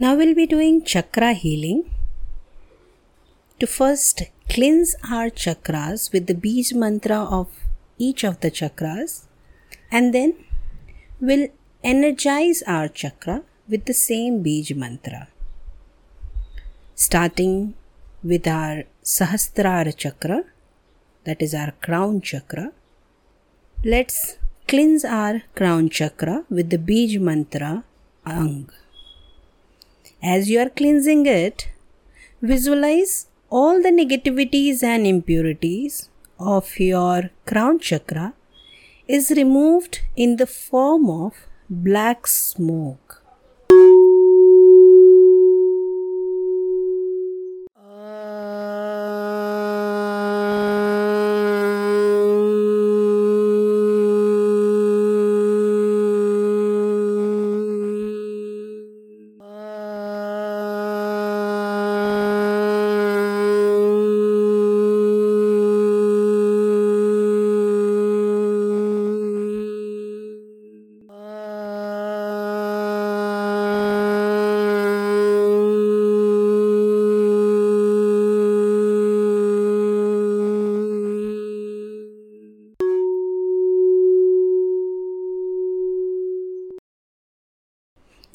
Now we'll be doing chakra healing. To first cleanse our chakras with the beej mantra of each of the chakras and then we'll energize our chakra with the same beej mantra. Starting with our Sahasrara chakra, that is our crown chakra. Let's cleanse our crown chakra with the beej mantra Ang. As you are cleansing it, visualize all the negativities and impurities of your crown chakra is removed in the form of black smoke.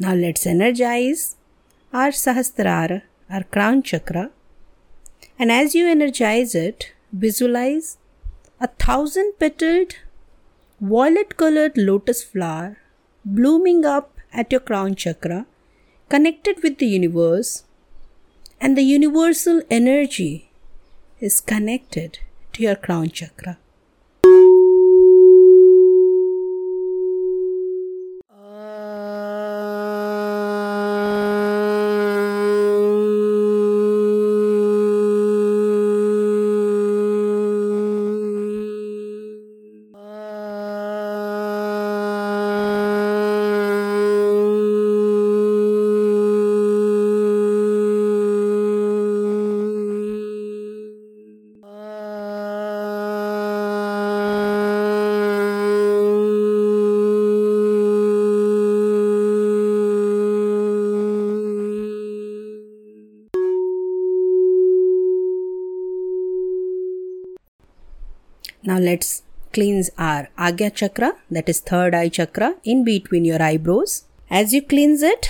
Now let's energize our Sahasrara, our crown chakra. And as you energize it, visualize a thousand petaled, violet colored lotus flower blooming up at your crown chakra, connected with the universe, and the universal energy is connected to your crown chakra. Now let's cleanse our Agya chakra, that is third eye chakra, in between your eyebrows. As you cleanse it,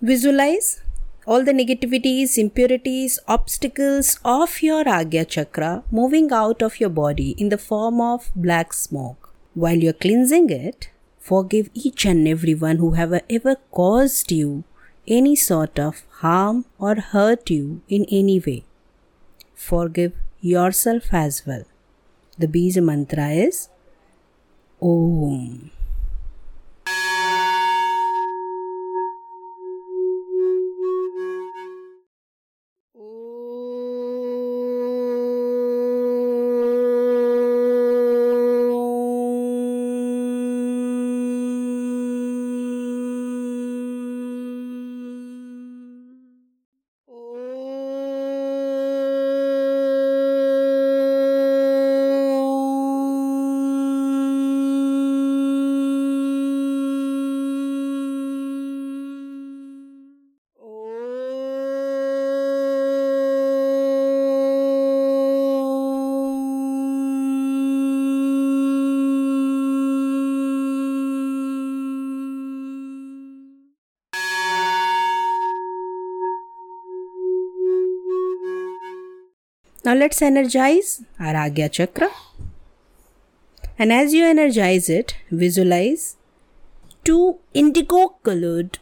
visualize all the negativities, impurities, obstacles of your Agya chakra moving out of your body in the form of black smoke. While you're cleansing it, forgive each and everyone who have ever caused you any sort of harm or hurt you in any way. Forgive yourself as well. The Bija mantra is Om. Now let's energize our Agya chakra. And as you energize it, visualize two indigo colored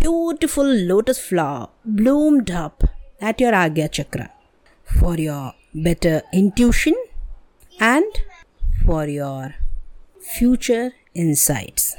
beautiful lotus flower bloomed up at your Agya chakra for your better intuition and for your future insights.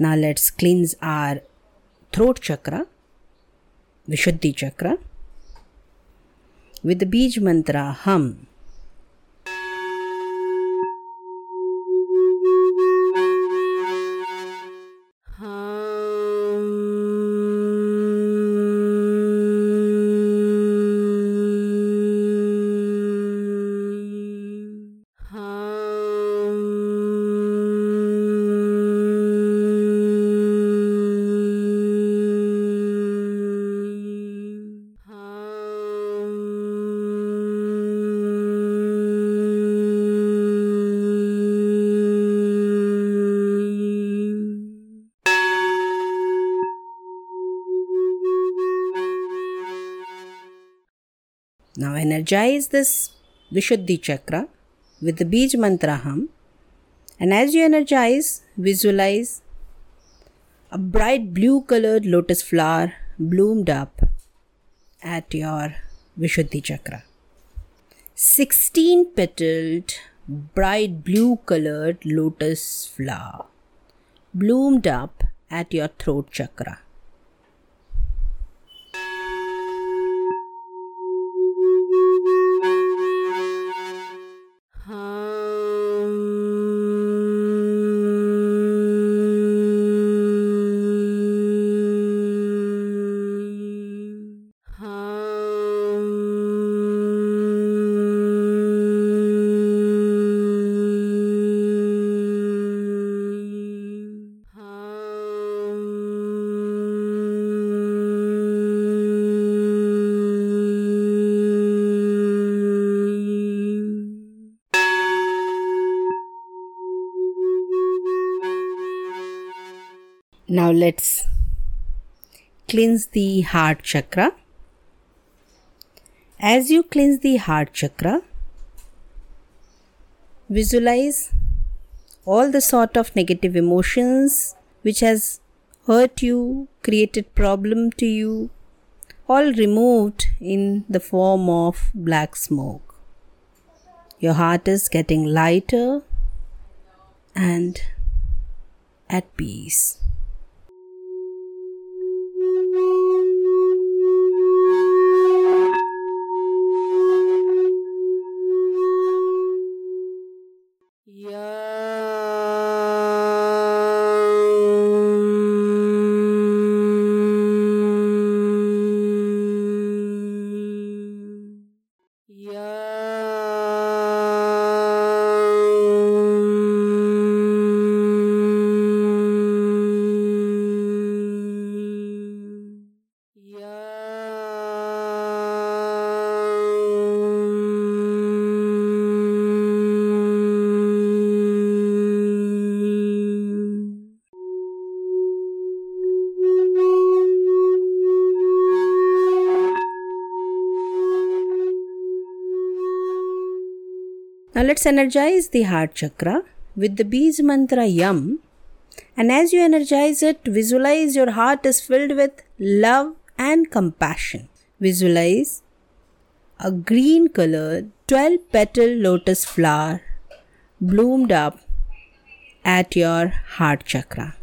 Now let's cleanse our throat chakra, Vishuddhi chakra, with the Bij mantra Hum. Energize this Vishuddhi chakra with the Bij mantra hum. And as you energize, visualize a bright blue colored lotus flower bloomed up at your Vishuddhi chakra. 16 petaled, bright blue colored lotus flower bloomed up at your throat chakra. Now let's cleanse the heart chakra. As you cleanse the heart chakra, visualize all the sort of negative emotions which has hurt you, created problem to you, all removed in the form of black smoke. Your heart is getting lighter and at peace. Let's energize the heart chakra with the Bij mantra Yum. And as you energize it, visualize your heart is filled with love and compassion. Visualize a green colored 12 petal lotus flower bloomed up at your heart chakra.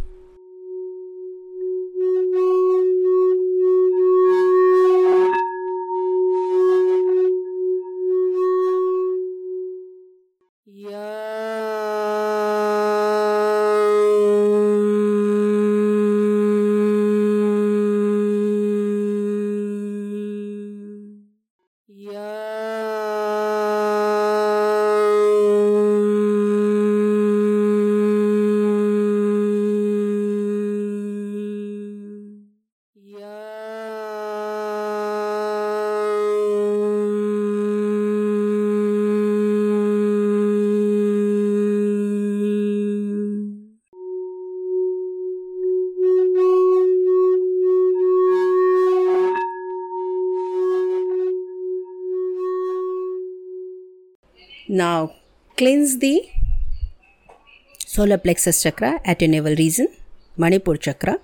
Now cleanse the solar plexus chakra at your navel region, Manipur chakra,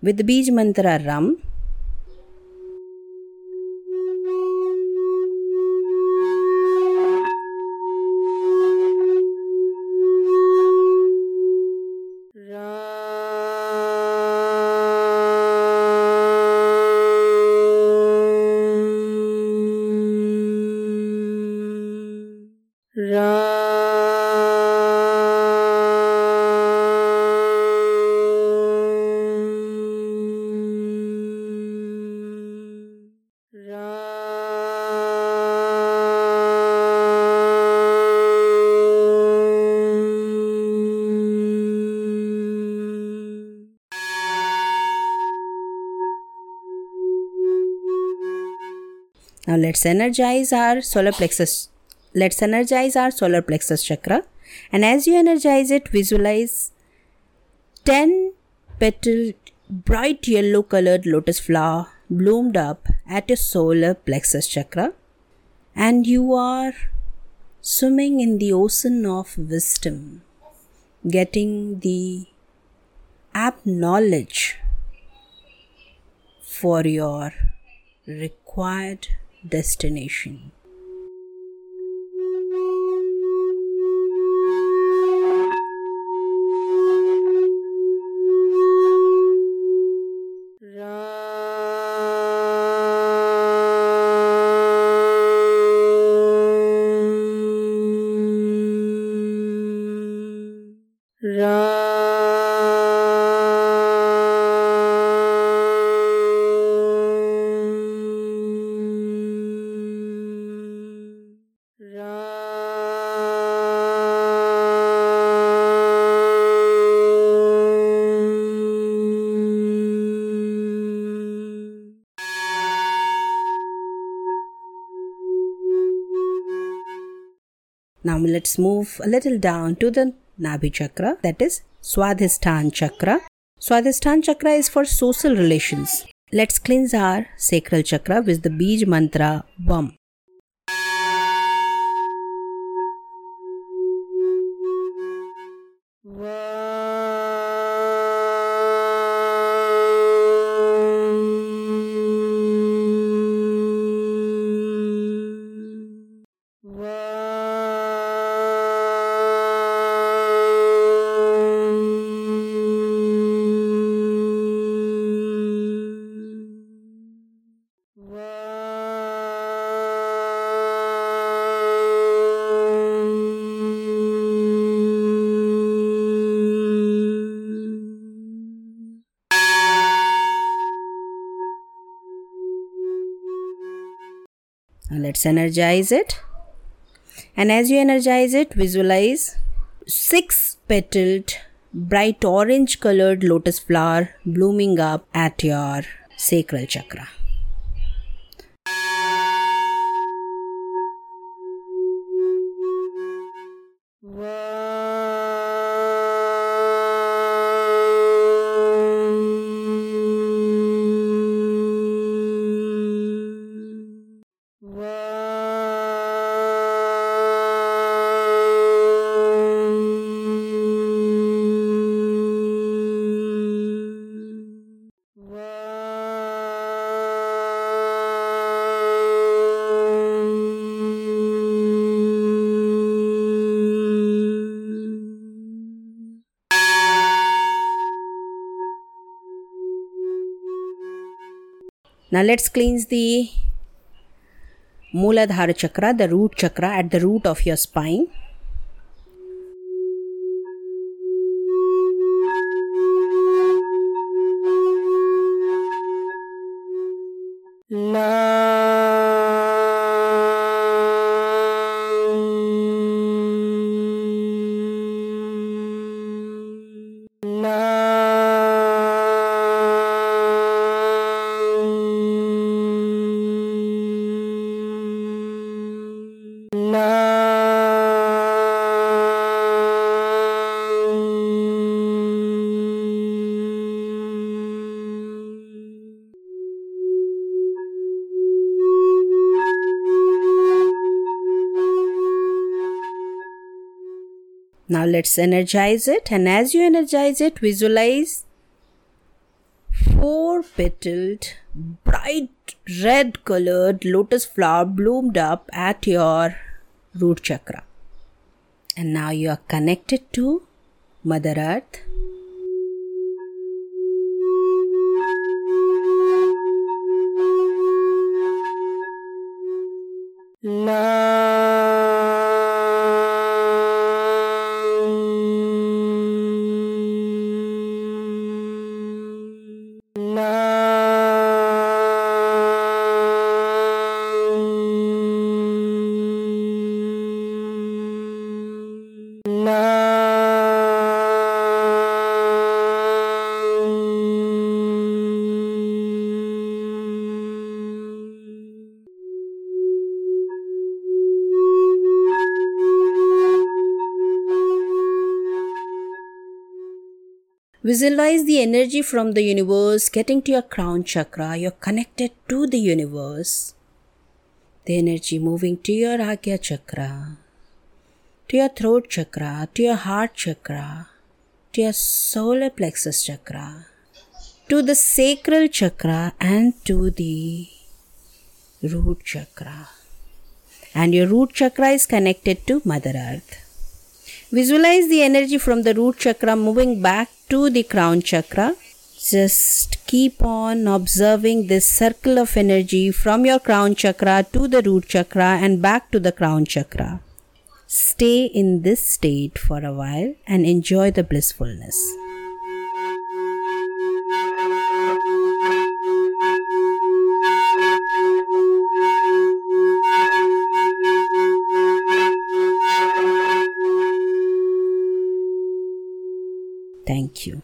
with the Bij mantra Ram. Now let's energize our solar plexus. Let's energize our solar plexus chakra. And as you energize it, visualize 10 petal bright yellow colored lotus flower bloomed up at your solar plexus chakra. And you are swimming in the ocean of wisdom, getting the app knowledge for your required destination. Now let's move a little down to the Nabhi chakra, that is Swadhisthana chakra. Swadhisthana chakra is for social relations. Let's cleanse our sacral chakra with the Bij mantra Bum. Let's energize it. And as you energize it, visualize six petaled, bright orange colored lotus flower blooming up at your sacral chakra. Now let's cleanse the Muladhara chakra, the root chakra at the root of your spine. Now let's energize it, and as you energize it, visualize four petaled, bright red colored lotus flower bloomed up at your root chakra. And now you are connected to Mother Earth. La Visualize the energy from the universe getting to your crown chakra. You're connected to the universe. The energy moving to your Agya chakra, to your throat chakra, to your heart chakra, to your solar plexus chakra, to the sacral chakra, and to the root chakra. And your root chakra is connected to Mother Earth. Visualize the energy from the root chakra moving back to the crown chakra. Just keep on observing this circle of energy from your crown chakra to the root chakra and back to the crown chakra. Stay in this state for a while and enjoy the blissfulness. You.